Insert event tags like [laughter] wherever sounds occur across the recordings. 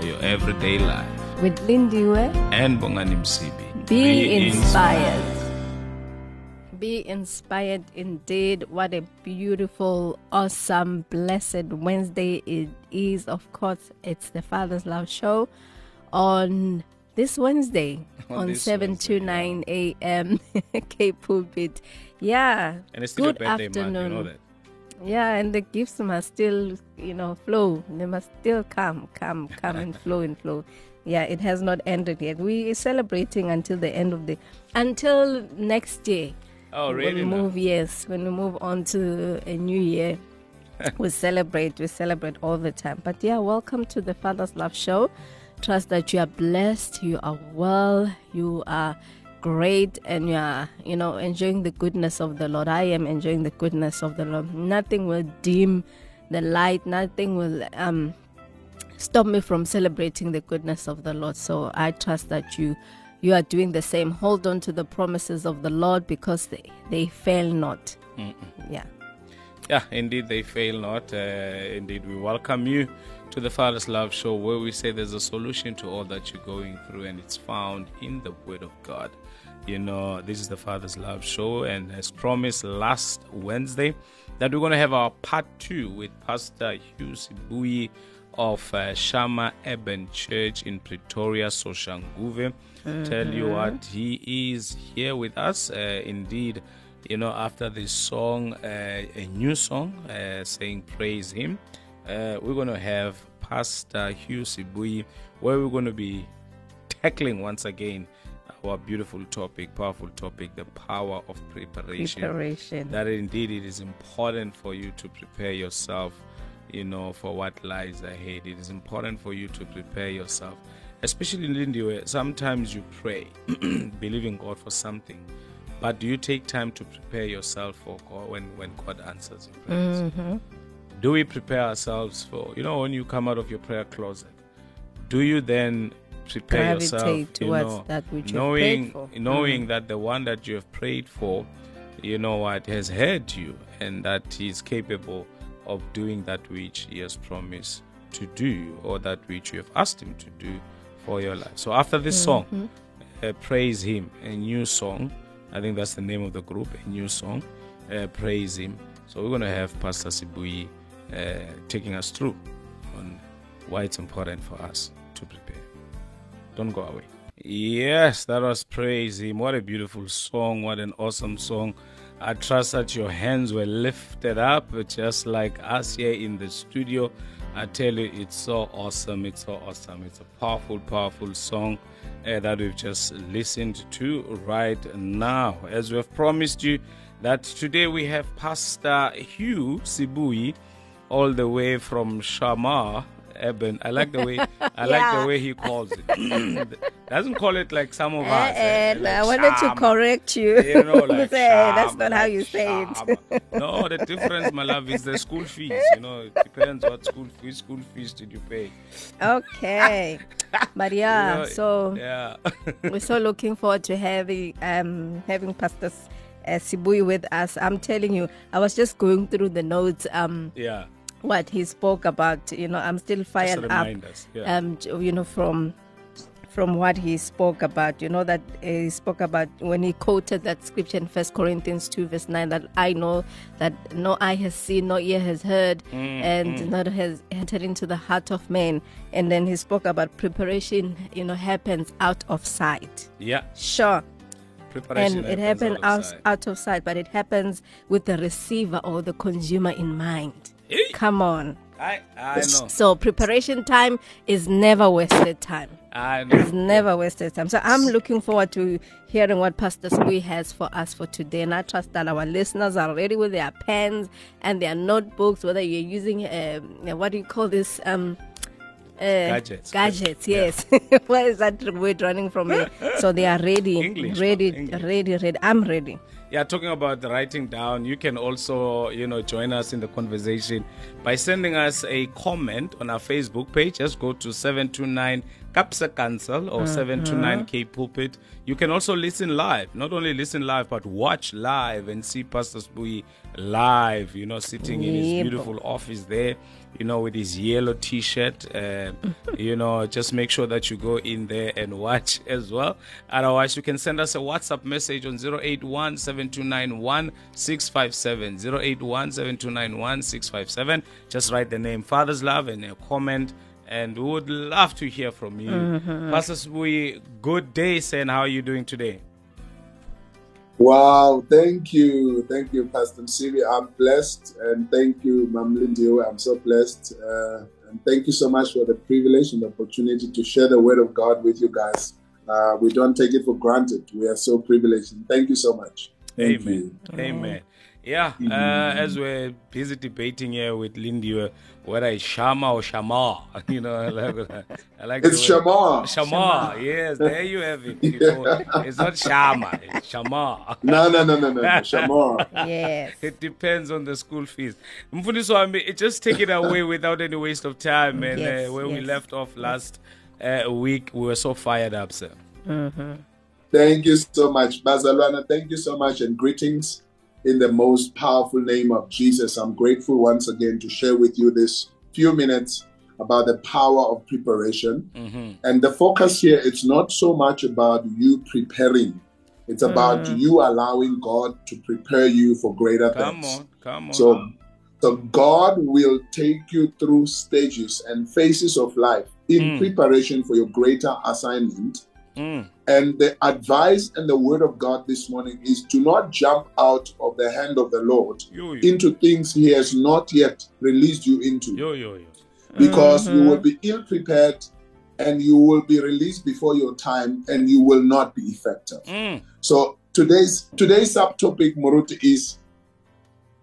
for your everyday life. With Lindiwe, And Bongani Msibi. be, inspired. Be inspired indeed. What a beautiful, awesome, blessed Wednesday it is. Of course, it's the Father's Love Show on this Wednesday [laughs] On this 7 Wednesday, to 9 a.m. K Pulpit. Yeah. And it's still Good birthday afternoon. month, you know that. Yeah, and the gifts must still, you know, flow. They must still come, come, come and [laughs] flow and flow. Yeah, it has not ended yet. We are celebrating until the end of the, until next year. Oh, really? When we move, yes, when we move on to a new year, [laughs] we celebrate. We celebrate all the time. But yeah, welcome to the Father's Love Show. Trust that you are blessed, you are well, you are great, and you are, you know, enjoying the goodness of the Lord. I am enjoying the goodness of the Lord. Nothing will dim the light. Nothing will um stop me from celebrating the goodness of the Lord. So I trust that you you are doing the same. Hold on to the promises of the Lord because they, they fail not. Yeah. Yeah, indeed, they fail not. Uh, indeed, we welcome you to the Father's Love Show, where we say there's a solution to all that you're going through, and it's found in the Word of God. You know, this is the Father's Love Show, and as promised last Wednesday, that we're going to have our part two with Pastor Hugh Sibuyi of uh, Shama Eben Church in Pretoria, Soshanguve. Tell you what, he is here with us. Uh, indeed, you know, after this song, uh, a new song uh, saying Praise Him, uh, we're going to have Pastor Hugh Sibuyi, where we're going to be tackling once again our beautiful topic, powerful topic, the power of preparation. Preparation. That indeed it is important for you to prepare yourself, you know, for what lies ahead. It is important for you to prepare yourself. Especially in where sometimes you pray, [clears throat] believing God for something, but do you take time to prepare yourself for God when, when God answers your prayers? Mm-hmm. Do we prepare ourselves for, you know, when you come out of your prayer closet, do you then prepare yourself towards know, that which you've knowing prayed for. knowing that the one that you have prayed for you know what has heard you and that he is capable of doing that which he has promised to do or that which you have asked him to do for your life. So after this Mm-hmm. song uh, praise him. A new song. I think that's the name of the group a new song. Uh, praise him. So we're going to have pastor sibuyi uh, taking us through on why it's important for us to prepare don't go away. Yes, that was Praise Him. What a beautiful song. What an awesome song. I trust that your hands were lifted up, just like us here in the studio. I tell you, it's so awesome. It's so awesome. It's a powerful, powerful song uh, that we've just listened to right now. As we have promised you, that today we have Pastor Hugh Sibuyi, all the way from Shama, Eben. I like the way I like the way he calls it. [coughs] Doesn't call it like some of us. Eh, eh, eh, like I wanted to correct you. You know, [laughs] like Say, that's not how like you say it. No, the difference, my love, is the school fees. You know, it depends what school fees school fees did you pay. Okay. [laughs] But yeah, You know, so yeah. we're so looking forward to having um having Pastor uh, Sibuyi with us. I'm telling you, I was just going through the notes. Um, yeah. What he spoke about. You know, I'm still fired up. Yeah. Um, you know, from from what he spoke about. You know that he spoke about when he quoted that scripture in First Corinthians two verse nine that I know that no eye has seen, no ear has heard, Mm, and not has entered into the heart of man. And then he spoke about preparation. You know, happens out of sight. yeah. Sure. Preparation. and it happens out, out of sight, but it happens with the receiver or the consumer in mind. Come on. I I know. So preparation time is never wasted time. I know. It's never wasted time. So I'm looking forward to hearing what Pastor Squee has for us for today. And I trust that our listeners are ready with their pens and their notebooks, whether you're using, um, what do you call this? Um, gadgets. Gadgets, yes. [laughs] Where is that word running from me? [laughs] So they are ready, English, ready, English. ready, ready. I'm ready. Yeah, talking about the writing down, you can also, you know, join us in the conversation by sending us a comment on our Facebook page. Just go to 729 Capsa Council or 729 K Pulpit. You can also listen live. Not only listen live, but watch live and see Pastor Spui live, you know, sitting in his beautiful office there, you know, with his yellow t shirt. Uh, [laughs] you know, just make sure that you go in there and watch as well. Otherwise, you can send us a WhatsApp message on 081 7291 657. 081 7291 657. Just write the name Father's Love and a comment. And we would love to hear from you. Pastor Spui, good day, sir. and How are you doing today? Wow, thank you. Thank you, Pastor Siri. I'm blessed. And thank you, Mam Lindiwe. I'm so blessed. Uh, and thank you so much for the privilege and the opportunity to share the word of God with you guys. Uh, we don't take it for granted. We are so privileged. And thank you so much. Thank Amen. you. Amen. Yeah, uh, as we're busy debating here with Lindy uh, whether it's Shama or Shama, [laughs] you know, I like, I like It's the word- Shama. Shama, yes, there you have it. [laughs] You know, it's not Shama, it's Shama. No, no, no, no, no. no. [laughs] Shama. Yes. It depends on the school fees. Mfundisi wami, it just take it away without any waste of time. And Yes, uh, where we left off last uh, week, we were so fired up, sir. Thank you so much, Bazalwana. Thank you so much, and greetings in the most powerful name of Jesus. I'm grateful once again to share with you this few minutes about the power of preparation. hmm And the focus here, it's not so much about you preparing, it's about you allowing God to prepare you for greater Come things. on, come on. So, so God will take you through stages and phases of life in Mm. preparation for your greater assignment. Mm, And the advice and the word of God this morning is to not jump out of the hand of the Lord yo, yo, into things He has not yet released you into yo, yo, yo. because you will be ill prepared and you will be released before your time and you will not be effective. Mm, So today's today's subtopic Moruti is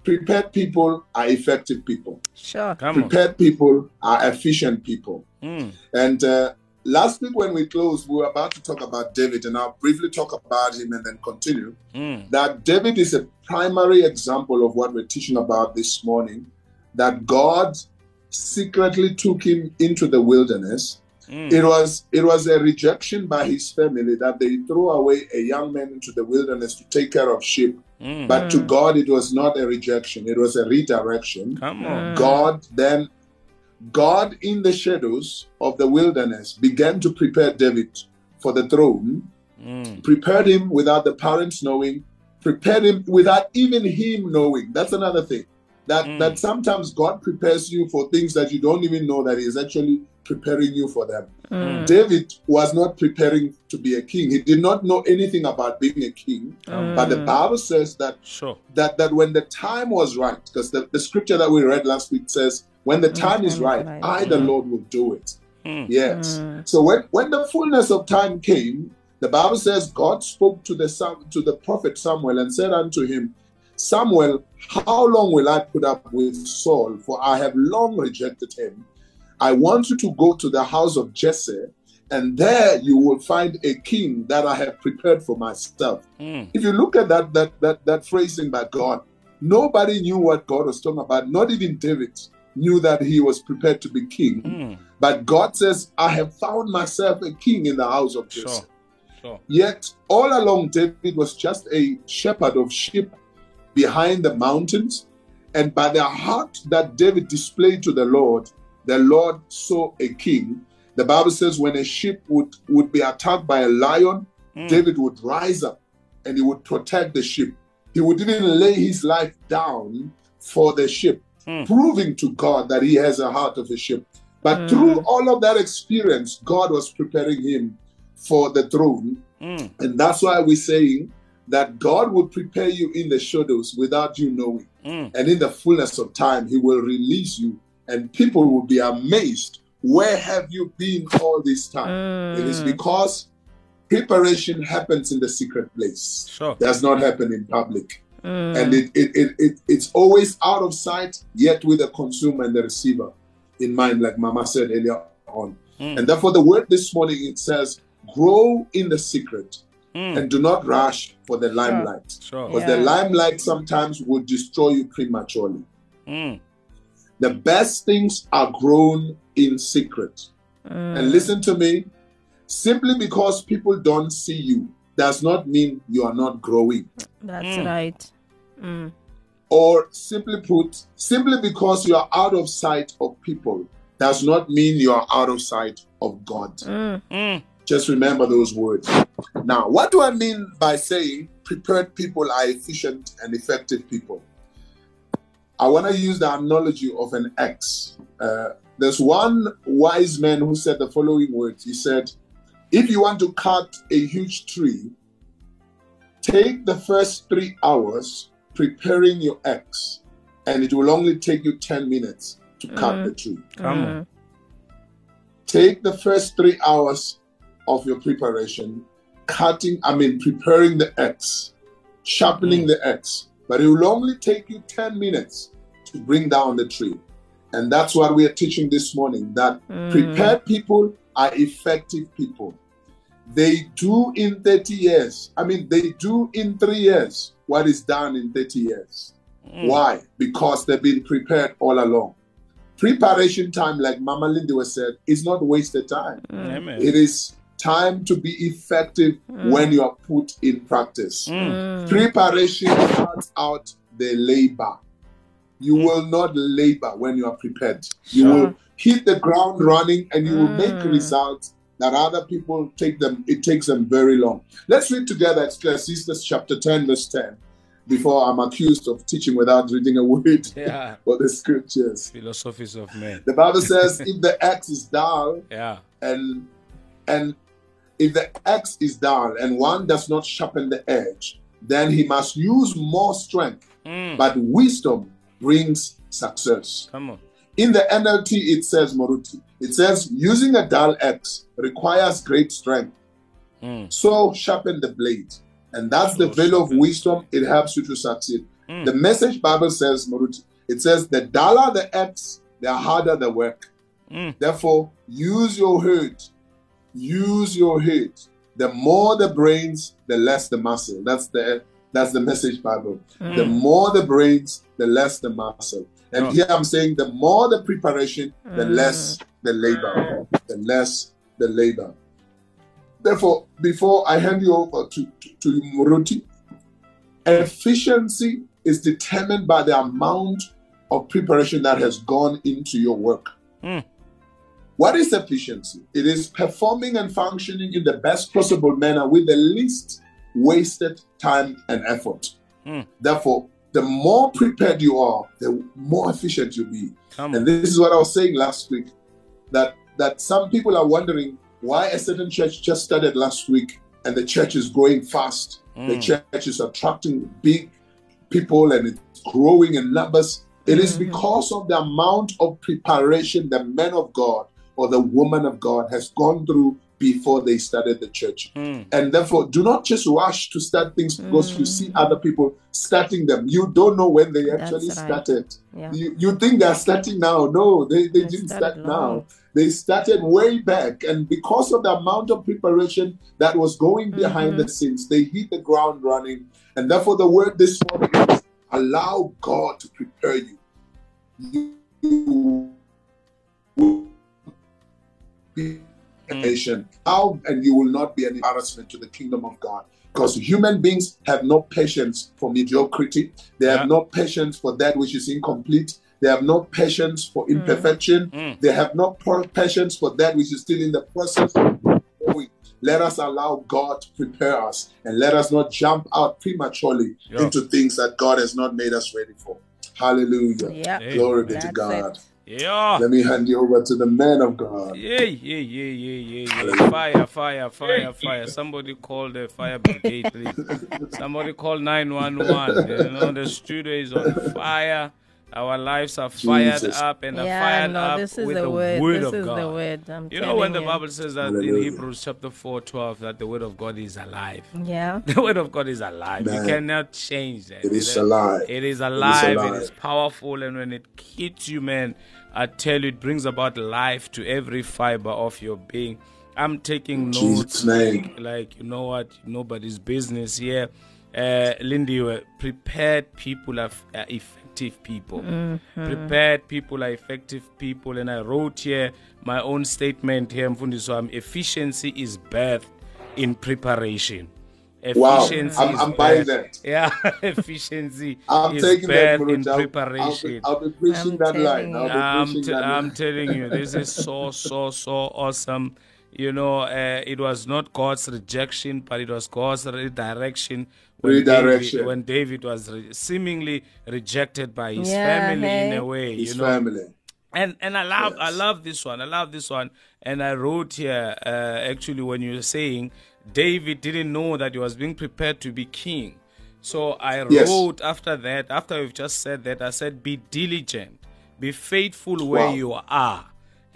prepared people are effective people. Sure. come on. Prepared people are efficient people. Mm, And uh, last week when we closed, we were about to talk about David, and I'll briefly talk about him and then continue. mm, That David is a primary example of what we're teaching about this morning. That God secretly took him into the wilderness. mm. It was it was a rejection by his family that they threw away a young man into the wilderness to take care of sheep. Mm, But to God, it was not a rejection; it was a redirection. come on. God then, God in the shadows of the wilderness began to prepare David for the throne, Mm, prepared him without the parents knowing, prepared him without even him knowing. That's another thing. That Mm. that sometimes God prepares you for things that you don't even know that He is actually preparing you for them. mm. David was not preparing to be a king. He did not know anything about being a king. But the Bible says that Sure. that that when the time was right, because the, the scripture that we read last week says, when the time is right, right. I the. Lord will do it. Mm, Yes. So when, when the fullness of time came, the Bible says God spoke to the to the prophet Samuel and said unto him, Samuel, how long will I put up with Saul? For I have long rejected him. I want you to go to the house of Jesse, and there you will find a king that I have prepared for myself. mm, If you look at that that that that phrasing by God, nobody knew what God was talking about. Not even David knew that he was prepared to be king. mm. But God says, I have found myself a king in the house of Jesse. Sure. Sure. Yet, all along, David was just a shepherd of sheep behind the mountains. And by the heart that David displayed to the Lord, the Lord saw a king. The Bible says, when a sheep would, would be attacked by a lion, Mm, David would rise up and he would protect the sheep. He would even lay his life down for the sheep, Hmm. proving to God that he has a heart of a sheep. But through all of that experience, God was preparing him for the throne. mm. And that's why we're saying that God will prepare you in the shadows without you knowing. Mm. And in the fullness of time, he will release you, and people will be amazed. Where have you been all this time? It is because preparation happens in the secret place Sure. does not happen in public. Mm. And it, it, it, it, it's always out of sight, yet with the consumer and the receiver in mind, like Mama said earlier on. Mm. And therefore, the word this morning it says, grow in the secret mm. and do not rush for the limelight. Sure. Because the limelight sometimes will destroy you prematurely. Mm. The best things are grown in secret. And listen to me simply because people don't see you does not mean you are not growing. That's right. Mm. Or simply put, simply because you are out of sight of people does not mean you are out of sight of God. Mm. Mm. Just remember those words. Now, what do I mean by saying prepared people are efficient and effective people? I want to use the analogy of an axe. Uh, there's one wise man who said the following words. He said, If you want to cut a huge tree, take the first three hours preparing your axe, and it will only take you 10 minutes to cut mm-hmm. the tree. Come on. Mm-hmm. Take the first three hours of your preparation, cutting, I mean, preparing the axe, sharpening mm. the axe, but it will only take you 10 minutes to bring down the tree. And that's what we are teaching this morning that mm. prepared people are effective people. They do in 30 years, I mean, they do in three years what is done in 30 years. Mm. Why? Because they've been prepared all along. Preparation time, like Mama Lindy was said, is not wasted time. Mm. Amen. It is time to be effective mm. when you are put in practice. Preparation cuts out the labor. You will not labor when you are prepared. You Sure. will hit the ground running and you will make results that other people take them, it takes them very long. Let's read together Ecclesiastes chapter 10, verse 10, before I'm accused of teaching without reading a word [laughs] Yeah. of the scriptures. Philosophies of men. The Bible says, [laughs] if the axe is dull Yeah. and and if the axe is dull and one does not sharpen the edge, then he must use more strength. Mm. But wisdom brings success. Come on. In the NLT, it says, Moruti, it says, using a dull axe requires great strength. Mm. So sharpen the blade. And that's the So value of wisdom. It helps you to succeed. Mm. The message Bible says, Moruti, it says, the duller the axe, the harder the work. Mm. Therefore, use your head. Use your head. The more the brains, the less the muscle. That's the that's the message Bible. The more the brains, the less the muscle. And Oh. here I'm saying the more the preparation, the less the labor. The less the labor. Therefore, before I hand you over to, to, to Muruti, efficiency is determined by the amount of preparation that has gone into your work. Mm. What is efficiency? It is performing and functioning in the best possible manner with the least wasted time and effort. Mm. Therefore, the more prepared you are, the more efficient you'll be. Come And this is what I was saying last week that that some people are wondering why a certain church just started last week and the church is growing fast. The Mm. church is attracting big people and it's growing in numbers. It is because of the amount of preparation the man of God or the woman of God has gone through before they started the church. Mm. And therefore, do not just rush to start things because you see other people starting them. You don't know when they actually right. started. Yeah. You, you think they're starting now. No, they, they, They didn't started start now. They started way back. And because of the amount of preparation that was going behind Mm-hmm. the scenes, they hit the ground running. And therefore, the word this morning is allow God to prepare you. You will be patient. How and you will not be an embarrassment to the kingdom of God. Because human beings have no patience for mediocrity. They have Yeah. no patience for that which is incomplete. They have no patience for imperfection. Mm. They have no patience for that which is still in the process of growing. Let us allow God to prepare us and let us not jump out prematurely Yeah. into things that God has not made us ready for. Hallelujah. Yeah. Glory be to God. it. Yeah. Let me hand you over to the man of God. Yeah, yeah, yeah, yeah, yeah, yeah. Fire, fire, fire, fire. Somebody call the fire brigade, please. [laughs] Somebody call 911. You know, the studio is on fire. Our lives are fired Jesus. up and are Yeah, fired no, up this is with the the word. word This of is God. the word. I'm You know when the telling you. Bible says that in Hebrews chapter 4, 12, that the word of God is alive. [laughs] Yeah. The word of God is alive. You cannot change that. It is alive. It is alive. It is alive. is powerful. And when it hits you, man, I tell you, it brings about life to every fiber of your being. I'm taking Jesus' notes like, like you know what, nobody's business here. Uh, Lindy, uh, prepared people are, are effective people. Mm-hmm. Prepared people are effective people. And I wrote here my own statement here, Mfundisi wami, efficiency is birth in preparation. Wow. Efficiency I'm- I'm buying birthed- that. [laughs] Yeah, [laughs] efficiency I'm is taking that, in Muruja. I'll- I'll, be, preparation. I'll be preaching I'm that line. I'll be I'm, t- that I'm line. telling you, this is so, so, so awesome. You know, uh, it was not God's rejection, but it was God's redirection. When Redirection. David, when David was re- seemingly rejected by his Yeah, family in a way, His you know, family. and and I love I love this one. I love this one. And I wrote here uh, actually when you were saying David didn't know that he was being prepared to be king. So I Yes. wrote after that, after we've just said that, I said, "Be diligent, be faithful where Wow. you are,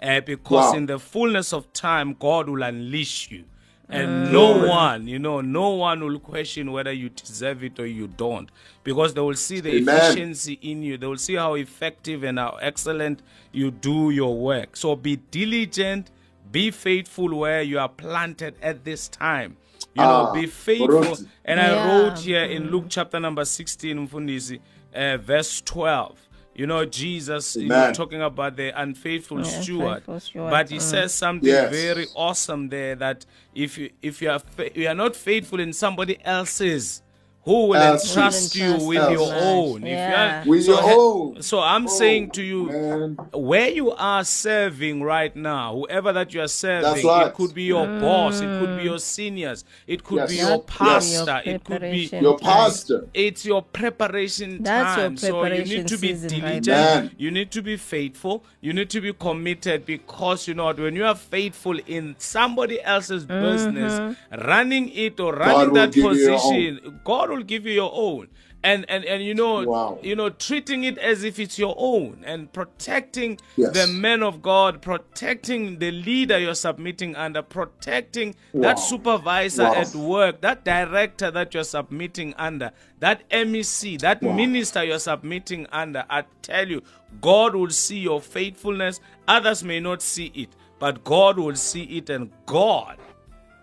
uh, because Wow. in the fullness of time, God will unleash you." And no one, you know, no one will question whether you deserve it or you don't, because they will see the Amen. efficiency in you. They will see how effective and how excellent you do your work. So be diligent, be faithful where you are planted at this time. You know, Ah, be faithful. correct. And I wrote here in Luke chapter number 16, Mfundisi, uh, verse 12. You know, Jesus, you know, talking about the unfaithful Yeah, steward. faithful steward. But he Mm. says something Yes. very awesome there that if you if you are fa- you are not faithful in somebody else's, who will Else's. entrust you with us. your own? If you Yeah. are, With so your own. So I'm Oh, saying to you, man. where you are serving right now, whoever that you are serving, That's right. it could be your boss, it could be your seniors, it could Yes. be your pastor, your it could be. Your pastor. it's your preparation That's your time. so you need to be season right diligent. You need to be faithful. You need to be committed because you know what, when you are faithful in somebody else's business, running it or running will that give you your position, God will give you your own. And, and and you know Wow. you know treating it as if it's your own and protecting Yes. the men of God protecting the leader you're submitting under protecting that supervisor Wow. at work, that director that you're submitting under, that MEC, that Wow. minister you're submitting under, I tell you, God will see your faithfulness. Others may not see it, but God will see it, and God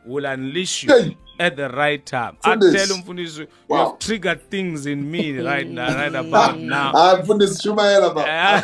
will unleash you Hey. At the right time. I Goodness. tell you, Mfundisi, you have triggered things in me [laughs] right now, right [laughs] about now. I've put this Shumael about. I,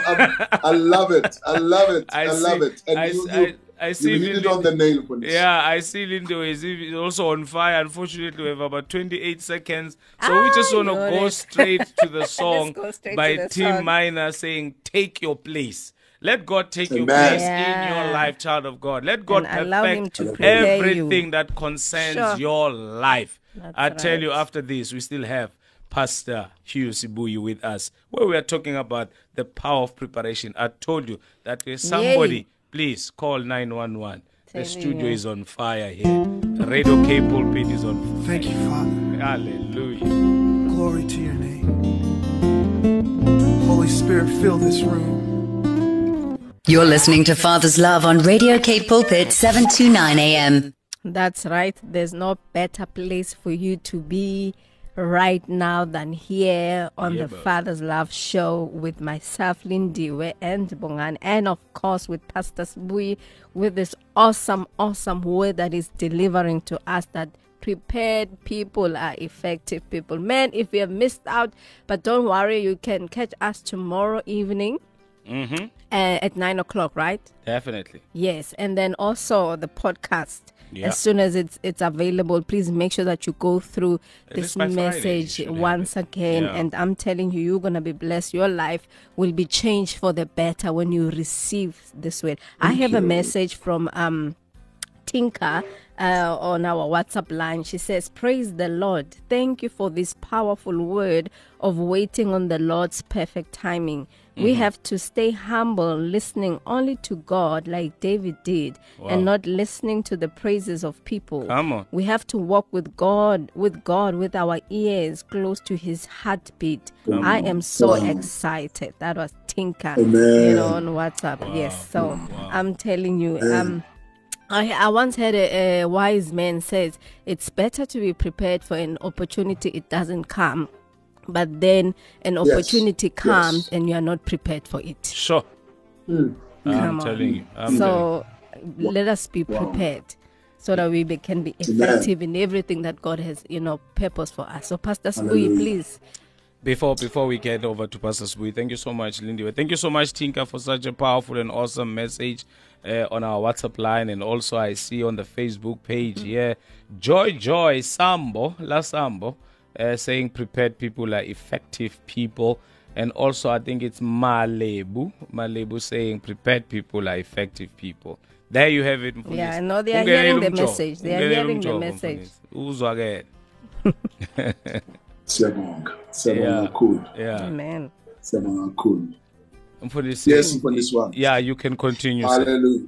I, I love it. I love it. [laughs] I, I love see- it. And I you, you, I- I see you hit it on the nail, Funis. Yeah, I see Linda is is also on fire. Unfortunately, we have about 28 seconds. So we just Ah, want to go straight to the song by to the Tim song. Miner saying, Take your place. Let God take your Amen. place in your life, child of God. Let God And allow Him perfect to everything you. that concerns Sure. your life. That's I tell you, after this, we still have Pastor Hugh Sibuyi with us, where we are talking about the power of preparation. I told you that there's somebody, Yay. please call 911. The studio you. is on fire here. The Radio K pulpit is on fire. Thank you, Father. Hallelujah. Glory to your name. Holy Spirit, fill this room. You're listening to Father's Love on Radio K Pulpit 729 AM. That's right. There's no better place for you to be right now than here on Yeah, the boss. Father's Love Show with myself, Lindiwe and Bongan, and of course with Pastor Sbui with this awesome, awesome word that is delivering to us that prepared people are effective people. Man, if you have missed out, but don't worry, you can catch us tomorrow evening Mm-hmm. Uh, at nine o'clock, right? Definitely. Yes, and then also the podcast. Yeah. As soon as it's it's available, please make sure that you go through this by Friday, message once again. Yeah. And I'm telling you, you're gonna be blessed. Your life will be changed for the better when you receive this word. I have a message from um Tinka uh, on our WhatsApp line. She says, Praise the Lord. Thank you for this powerful word of waiting on the Lord's perfect timing. We Mm-hmm. have to stay humble, listening only to God like David did, Wow. and not listening to the praises of people. Come on. We have to walk with God, with God, with our ears close to His heartbeat. I am so excited. That was Tinka, you know, on WhatsApp. Yes, so I'm telling you, um. I, I once heard a, a wise man says it's better to be prepared for an opportunity it doesn't come, but then an opportunity comes yes. and you are not prepared for it. Sure. I'm Come on. telling you. I'm telling you. so let us be prepared so that we be, can be Amen. effective in everything that God has, you know, purpose for us. So, Pastor Spui, please. Before before we get over to Pastor Spui, thank you so much, Lindy. Thank you so much, Tinka, for such a powerful and awesome message uh, on our WhatsApp line, and also I see on the Facebook page mm-hmm. here, Joy Joy Sambo La Sambo, uh, saying prepared people are effective people, and also I think it's Malebu Malebu saying prepared people are effective people. There you have it. Mfundisi. Yeah, I know they are Ungenele hearing the umjovo. message. They are Ungenele hearing the umjovo, message. Mfundisi. Uzwakele. [laughs] Siyabonga. Siyabonga Yeah. kakhulu. Yeah. Amen. Siyabonga kakhulu. Mfundisi. Yes, Mfundisi wami. Yeah, you can continue. sir. Hallelujah.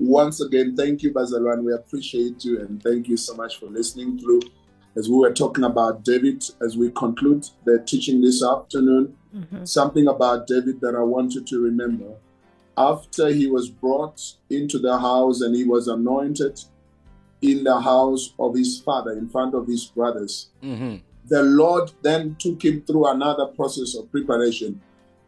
Once again, thank you, Bazalwan. We appreciate you and thank you so much for listening through. As we were talking about David, as we conclude the teaching this afternoon, something about David that I want you to remember. After he was brought into the house and he was anointed in the house of his father, in front of his brothers, Mhm. the Lord then took him through another process of preparation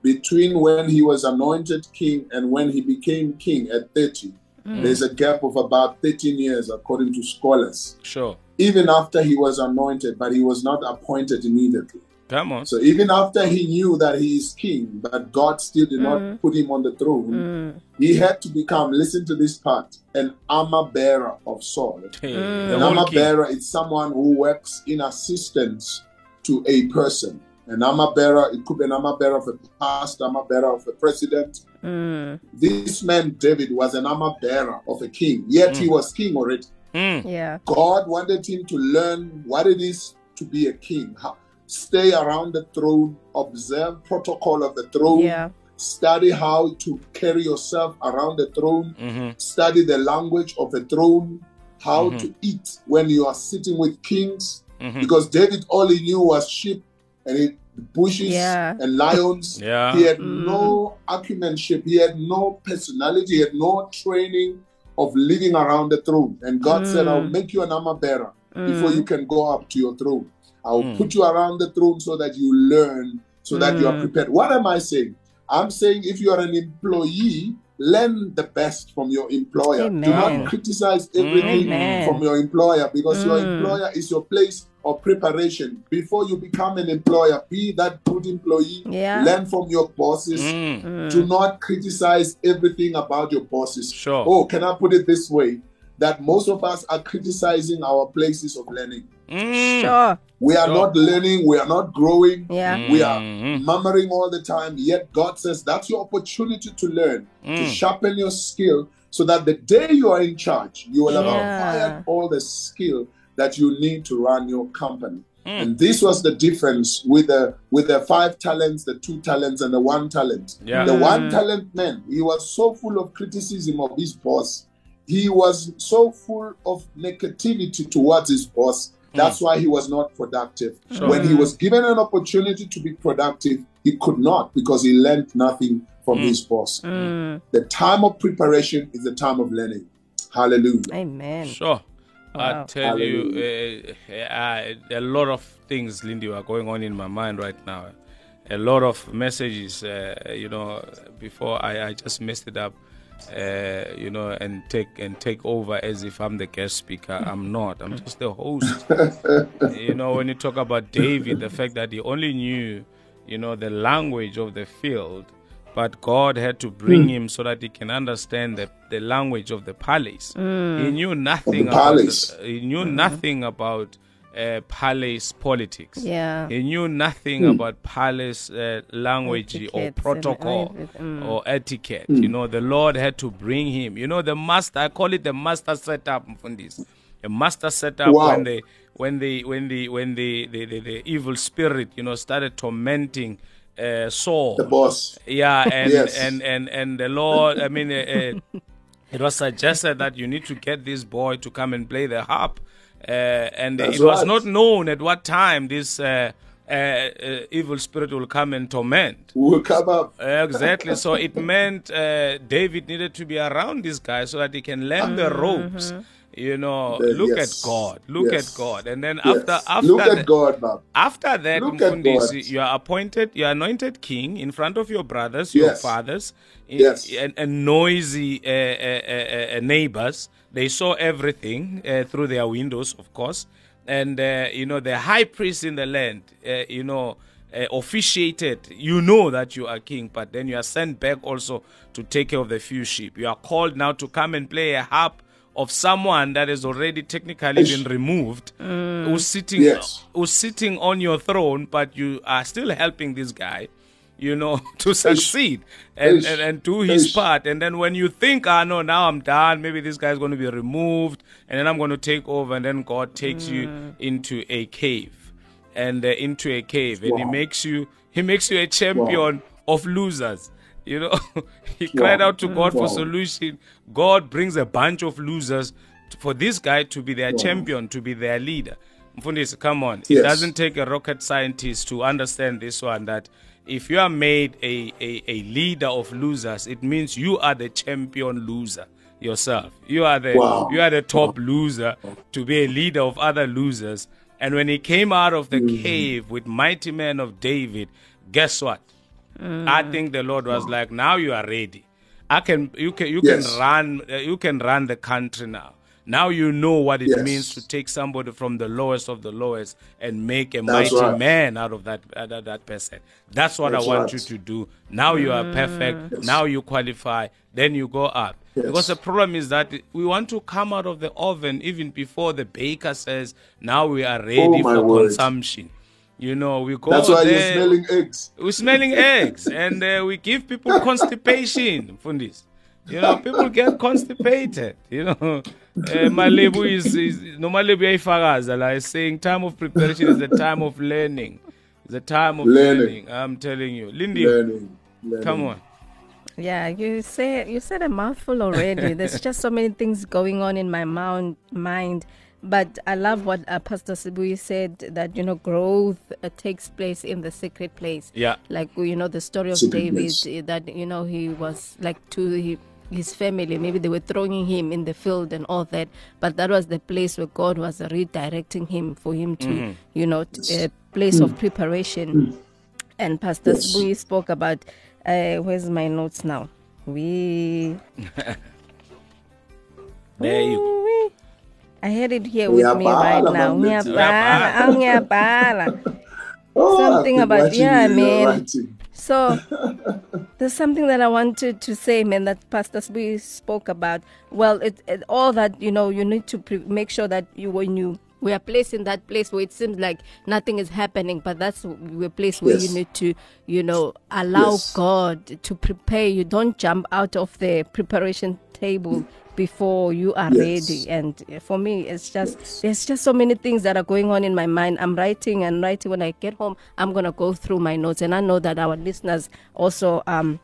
between when he was anointed king and when he became king at 30. There's a gap of about 13 years, according to scholars. Sure. Even after he was anointed, but he was not appointed immediately. Come on. So even after he knew that he is king, but God still did not mm. put him on the throne, mm. he had to become, listen to this part, an armor bearer of Saul. Hey, Mm. An armor bearer is someone who works in assistance to a person. An armor bearer, it could be an armor bearer of a pastor, armor bearer of a president. Mm. This man, David, was an armor bearer of a king, yet he was king already. Mm. Yeah. God wanted him to learn what it is to be a king, how, stay around the throne, observe protocol of the throne, Yeah. study how to carry yourself around the throne, Mhm. study the language of the throne, how to eat when you are sitting with kings. Mhm. Because David all he knew was sheep and it, bushes Yeah. and lions. Yeah. He had no acumenship, he had no personality, he had no training of living around the throne. And God said, I'll mm. make you an armor bearer before mm. you can go up to your throne. I'll mm. put you around the throne so that you learn, so that you are prepared. What am I saying? I'm saying if you are an employee, learn the best from your employer. Do not criticize everything Amen. from your employer because your employer is your place of preparation. Before you become an employer, be that good employee. Yeah. Learn from your bosses. Mm. Do not criticize everything about your bosses. Sure. Oh, can I put it this way? That most of us are criticizing our places of learning. Mm. Sure. We are Sure. not learning, we are not growing. Yeah. We are Mhm. murmuring all the time. Yet God says that's your opportunity to learn, to Mm. sharpen your skill, so that the day you are in charge, you will have Yeah. acquired all the skill that you need to run your company. Mm. And this was the difference with the with the five talents, the two talents, and the one talent. Yeah. The one hmm. talent man, he was so full of criticism of his boss. He was so full of negativity towards his boss. Hmm. That's why he was not productive. Sure. When he hmm. was given an opportunity to be productive, he could not because he learned nothing from his boss. The time of preparation is the time of learning. Hallelujah. Amen. Sure. I Wow. tell you, uh, uh, a lot of things, Lindy, are going on in my mind right now. A lot of messages, uh, you know, before I, I just messed it up, uh, you know, and take and take over as if I'm the guest speaker. I'm not. I'm just the host. [laughs] you know, when you talk about David, the fact that he only knew, you know, the language of the field, but God had to bring him so that he can understand the, the language of the palace. He knew nothing the about palace. the- he knew nothing about uh, palace politics. Yeah. He knew nothing about palace uh, language or Etiquettes and protocol everything. Mm. or etiquette. You know, the Lord had to bring him. You know, the master. I call it the master setup. Mfundisi. The master setup Wow. when the when the when the when the the, the, the evil spirit you know started tormenting uh, Saul. The boss. Yeah, and [laughs] Yes. and and and the Lord. I mean, uh, uh, [laughs] it was suggested that you need to get this boy to come and play the harp, uh, and That's it was right. not known at what time this uh, uh, uh, evil spirit will come and torment. Will come up. Exactly. So it meant uh, David needed to be around this guy so that he can learn the ropes. You know, The- look yes. at God. Look Yes. at God. And then Yes. after after Look the- at God, Bob. after that, Look at Mfundisi, God. you are appointed, you are anointed king in front of your brothers, your fathers, Yes. and, and noisy uh, uh, uh, uh, neighbors. They saw everything uh, through their windows, of course. And, uh, you know, the high priest in the land, uh, you know, uh, officiated. You know that you are king, but then you are sent back also to take care of the few sheep. You are called now to come and play a harp of someone that has already technically been removed, who's sitting Yes. who's sitting on your throne, but you are still helping this guy, you know, [laughs] to succeed and, and, and do his part. And then when you think, ah, no, now I'm done, maybe this guy's going to be removed, and then I'm going to take over, and then God takes you into a cave. And uh, into a cave, and He makes you He makes you a champion of losers. You know, [laughs] he cried out to God for solution. God brings a bunch of losers for this guy to be their champion, to be their leader. Mfundisi, come on. It doesn't take a rocket scientist to understand this one that if you are made a, a, a leader of losers, it means you are the champion loser yourself. You are the Wow. you are the top loser to be a leader of other losers. And when he came out of the Mm-hmm. cave with mighty men of David, guess what? I think the Lord was like, now you are ready. I can you can you Yes. can run uh, you can run the country now. Now you know what it Yes. means to take somebody from the lowest of the lowest and make a That's mighty right. man out of that out of that person. That's what That's I want right. you to do. Now you are perfect. Yes. Now you qualify. Then you go up. Yes. Because the problem is that we want to come out of the oven even before the baker says, "Now we are ready Oh, for word. consumption." You know, we go That's why you're smelling eggs. We're smelling eggs and uh, we give people [laughs] constipation, Fundis. You know, people get constipated. You know, uh, Malebu is, is no Malebu yayifakaza la is saying time of preparation is the time of learning. It's the time of learning. Learning. I'm telling you. Lindy, Learning. learning. come on. Yeah, you said you said a mouthful already. There's just so many things going on in my moun- mind. But I love what uh, Pastor Sibuyi said that you know growth uh, takes place in the secret place. Yeah. like you know the story of Secret David place. uh, that you know he was like to he, his family maybe they were throwing him in the field and all that but that was the place where God was redirecting him for him to Mm-hmm. you know t- a place of preparation and Pastor Yes. Sibuyi spoke about uh, where's my notes now we [laughs] There you go. Ooh-wee. I had it here with me right now. man, let's- Ngiyabhala. Oh, Something about- yeah, man. So [laughs] there's something that I wanted to say, man, that Pastor Sbi spoke about. Well, it, it all that you know, you need to pre- make sure that you when you we are placed in that place where it seems like nothing is happening, but that's a place where Yes. you need to, you know, allow Yes. God to prepare you. Don't jump out of the preparation table before you are Yes. ready. And for me, it's just there's just so many things that are going on in my mind. I'm writing and writing. When I get home, I'm gonna go through my notes, and I know that our listeners also um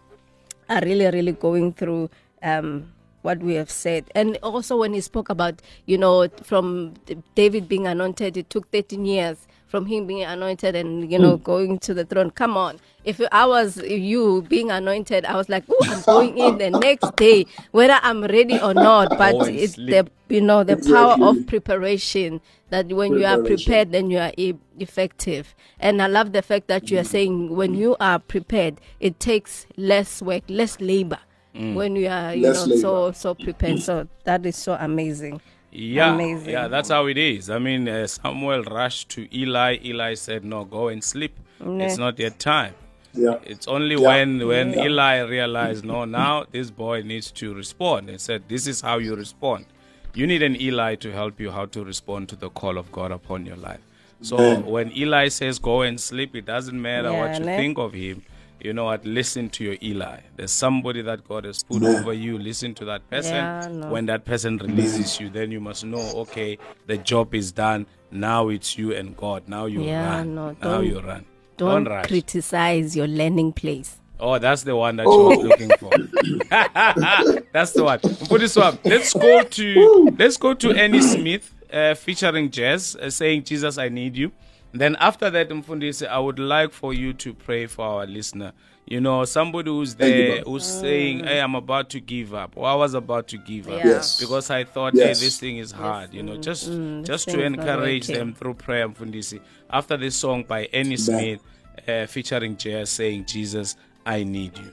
are really really going through um what we have said and also when he spoke about you know from david being anointed it took 13 years from him being anointed and you know hmm. going to the throne. Come on. If i was you being anointed i was like oh i'm going in the [laughs] next day whether i'm ready or not. But it's sleep. the you know the power of preparation that when you are prepared then you are e- effective. And i love the fact that you are hmm. saying when you are prepared it takes less work less labor hmm. when you are you Less know so labor. so prepared. So that is so amazing Yeah, Amazing. yeah, that's how it is. I mean, uh, Samuel rushed to Eli. Eli said, "No, go and sleep. It's not yet time." Yeah. It's only Yeah. when when Yeah. Eli realized, no, now this boy needs to respond. And said, "This is how you respond. You need an Eli to help you how to respond to the call of God upon your life." So Amen. when Eli says, "Go and sleep," it doesn't matter what you think of him. You know what? Listen to your Eli. There's somebody that God has put Amen. over you. Listen to that person. Yeah, no. When that person releases you, then you must know, okay, the job is done. Now it's you and God. Now you Yeah, run. no, now don't- you run. don't, rush. criticize your learning place Oh, that's the one that Oh. you were looking for. [laughs] that's the one. Put this one. Let's go to let's go to Annie Smith uh, featuring Jazz uh, saying Jesus I need you. Then after that, Mfundisi, I would like for you to pray for our listener. You know, somebody who's Thank you, there brother. who's saying, "Hey, I'm about to give up," or "I was about to give up," Yeah. Yes. because I thought, Yes. "Hey, this thing is hard." You know, just mm, this just to encourage them through prayer, Mfundisi. After this song by Annie Smith, uh, featuring Jazz, saying, "Jesus, I need you."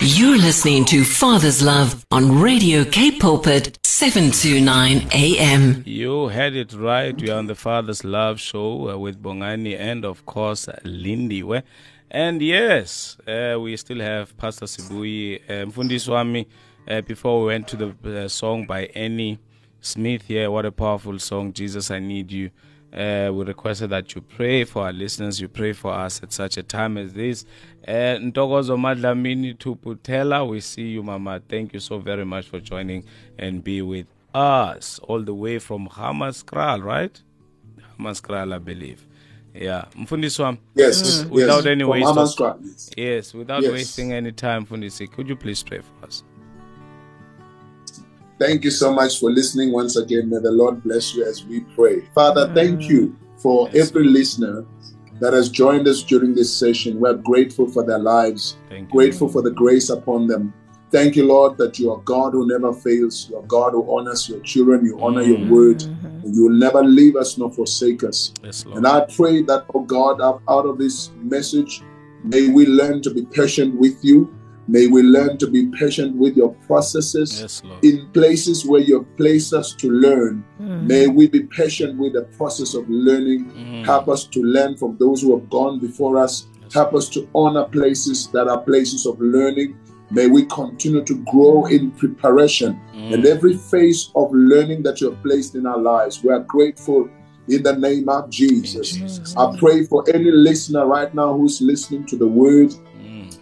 You're listening to Father's Love on Radio K Pulpit 729 AM. You had it right. We are on the Father's Love Show uh, with Bongani and, of course, Lindiwe. And yes, uh, we still have Pastor Sibuyi uh, Mfundiswami. Uh, before we went to the uh, song by Annie Smith here, what a powerful song, Jesus, I Need You. Uh, we requested that you pray for our listeners, you pray for us at such a time as this. Uh, Ntokozo Madlamini Tuputela, we see you, Mama. Thank you so very much for joining and be with us all the way from Hammanskraal, right? Hammanskraal, I believe. Yeah. Mfundisi wami, Yes. with- yes. without any yes. Yes, without Yes. wasting any time, Mfundisi, could you please pray for us? Thank you so much for listening once again. May the Lord bless you as we pray. Father, thank you for Yes. every listener that has joined us during this session. We're grateful for their lives, Thank you. grateful for the grace upon them. Thank you, Lord, that you are God who never fails. You are God who honors your children. You honor your mm. word. Mm-hmm. And you will never leave us nor forsake us. Yes. And I pray that, oh God, out of this message, may we learn to be patient with you. May we learn to be patient with your processes yes, in places where you have placed us to learn. May we be patient with the process of learning. Mm. Help us to learn from those who have gone before us. Help us to honor places that are places of learning. May we continue to grow in preparation and every phase of learning that you have placed in our lives. We are grateful in the name of Jesus. Jesus. I pray for any listener right now who's listening to the word Mm.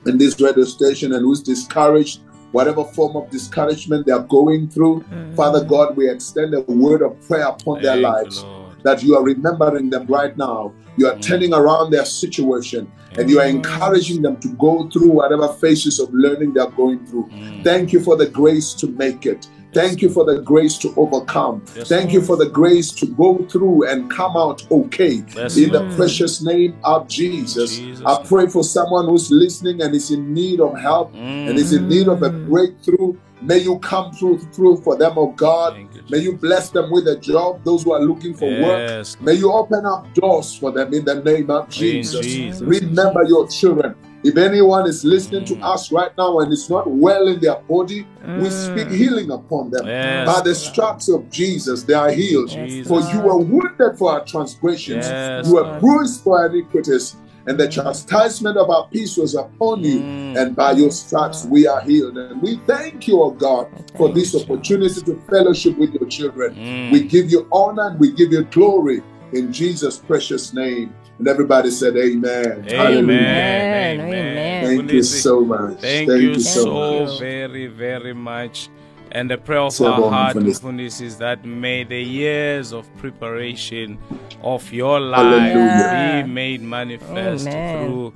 In this radio station and who's discouraged, whatever form of discouragement they are going through. Mm. Father God, we extend a word of prayer upon their Thank you, lives Lord. that you are remembering them right now. You are mm. turning around their situation and you are mm. encouraging them to go through whatever phases of learning they are going through. Thank you for the grace to make it. Thank you for the grace to overcome. Yes, Thank you for the grace to go through and come out okay. Yes, In the mm. precious name of Jesus, Jesus. I pray for someone who's listening and is in need of help and is in need of a mm. breakthrough. May you come through through for them, oh God. You, May you bless them with a job. Those who are looking for work, Yes, may you open up doors for them in the name of Jesus. Jesus. Remember your children. If anyone is listening Mm. to us right now and is not well in their body, we speak healing upon them. Yes, By the stripes of Jesus, they are healed. Jesus. For you were wounded for our transgressions, Yes, you were bruised for our iniquities, and the chastisement of our peace was upon you. Mm. And by your stripes we are healed. And we thank you, O God, for this opportunity to fellowship with your children. Mm. We give you honor and we give you glory in Jesus' precious name. And everybody said, Amen. Amen. Amen. Amen. Thank you so much. Thank, you, so, much. very, very much. And the prayer of So our heart, Mfundisi. Mfundisi, is that may the years of preparation of your Hallelujah. life be made manifest Amen. through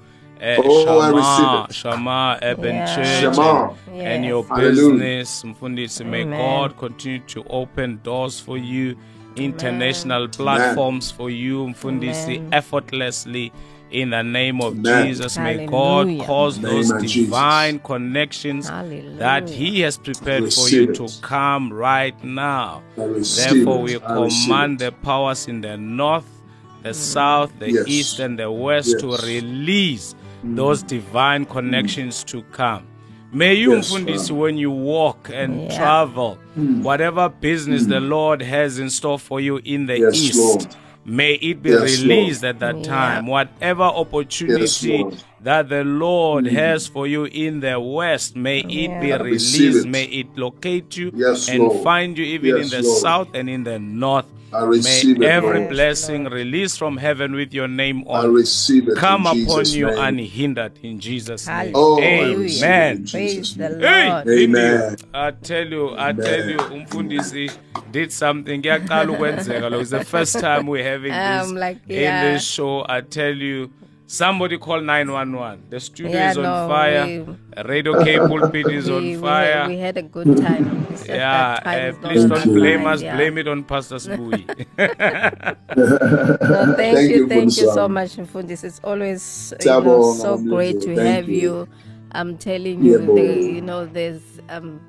uh, Oh, I Shama. Shama Urban Yeah. Church Shema. and, and Yes. your Hallelujah. business. Mfundisi, may Amen. God continue to open doors for you, international platforms for you, Mfundisi, Amen. effortlessly. In the name of Amen. Jesus, may God cause Name those of Jesus. divine connections Hallelujah. that He has prepared for Receive you to come right now. Therefore, we command the powers in the north, the south, the Yes. east, and the west to Yes. Mm. release those divine connections to come. May you, Yes, Mfundisi, when you walk and Yeah. travel, whatever business the Lord has in store for you in the Mm. Yes, east, Lord. may it be Yes, released Lord. at that Yeah. time. Whatever opportunity Lord. Mm. that the Lord has for you in the west, may it be Yeah. I receive released. it. May it locate you Yes, and Lord. find you even Yes, in the Lord. south and in the north. I receive May it, every Lord. blessing released from heaven with your name I on receive it come in upon Jesus' you name. unhindered in Jesus' name. Oh, Amen. receive Praise Jesus' the name. Hey, Lord. Amen. I tell you, I Amen. tell you, umfundisi did something. Kuyaqala ukwenzeka lo. It's the first time we're having this Um, like, in this show. I tell you, Somebody call 911. The studio Yeah, is on no, fire. we- Radio K pulpit is we, on we fire. had, we had a good time. Yeah, time uh, please don't blame side, us. yeah. Blame it on Pastor Sibuyi. [laughs] [laughs] No, thank, Thank you, you, thank you so Mfundisi. much, Mfundis. It's always you know, so great to Thank have you. you. I'm telling you, Yebo. the, you know, there's um,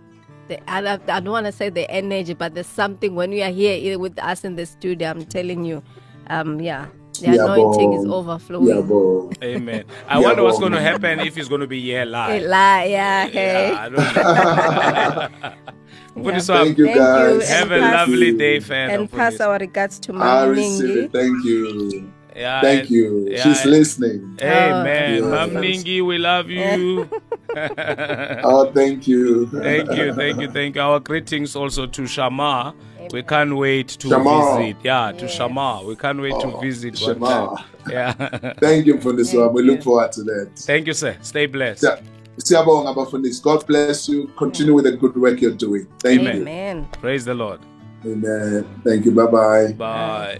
the I, don't- I don't want to say the energy, but there's something when you are here here with us in the studio. I'm telling you, um, yeah, the anointing is overflowing. Yabo. Amen. [laughs] I wonder what's going to happen if he's going to be here [laughs] Hey, live. la- yeah, hey. Yeah, I don't know. [laughs] Mfundisi wami, Thank you, guys. Have a pass- lovely day, fan. And pass our regards to I Mama receive Mingi. it. Thank you. Yeah, Thank you. yeah, She's and- listening. Amen. Oh, Mam yes. Ningi, we love you. [laughs] Oh, thank you. thank you, thank you, thank you. Our greetings also to Shama. We can't wait to Shama. visit. Yeah, to Yes. Shama. We can't wait to Oh, visit Shama. one time. Yeah. [laughs] Thank you for this one. We look forward to that. thank you, sir. Stay blessed. Yeah. Siyabonga bafundisi. God bless you. Continue with the good work you're doing. Thank Amen. you. Amen. Praise the Lord. Amen. Thank you. Bye bye bye.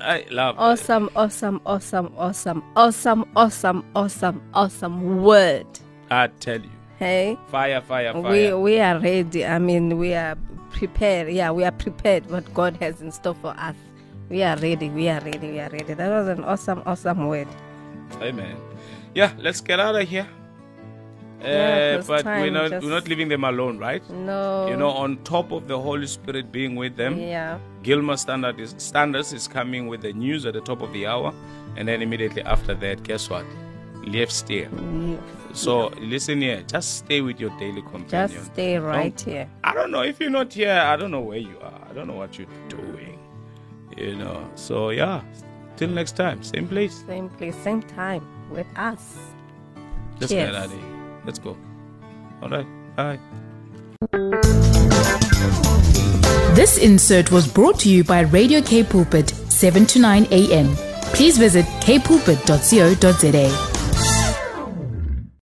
I love Awesome, awesome, awesome, awesome, awesome, awesome, awesome, awesome word. I tell you. Hey, Fire, fire, fire. we we are ready. I mean, we are prepared. Yeah, we are prepared. What God has in store for us. We are ready. We are ready. We are ready. That was an awesome, awesome word. Amen. Yeah, let's get out of here. Uh, Yeah, but we're not just- we're not leaving them alone, right? No. You know, on top of the Holy Spirit being with them, Yeah. Gilmer Standard is, Standards is coming with the news at the top of the hour, and then immediately after that, guess what? Left steer. So listen here, just stay with your daily companion. Just stay right Don't- here. I don't know if you're not here. I don't know where you are. I don't know what you're doing. You know. So yeah, till next time, same place. Same place, same time with us. Let's Cheers. Let's go. All right. Bye. This insert was brought to you by Radio K Pulpit, 7 to 9 a.m. Please visit kpulpit.co.za.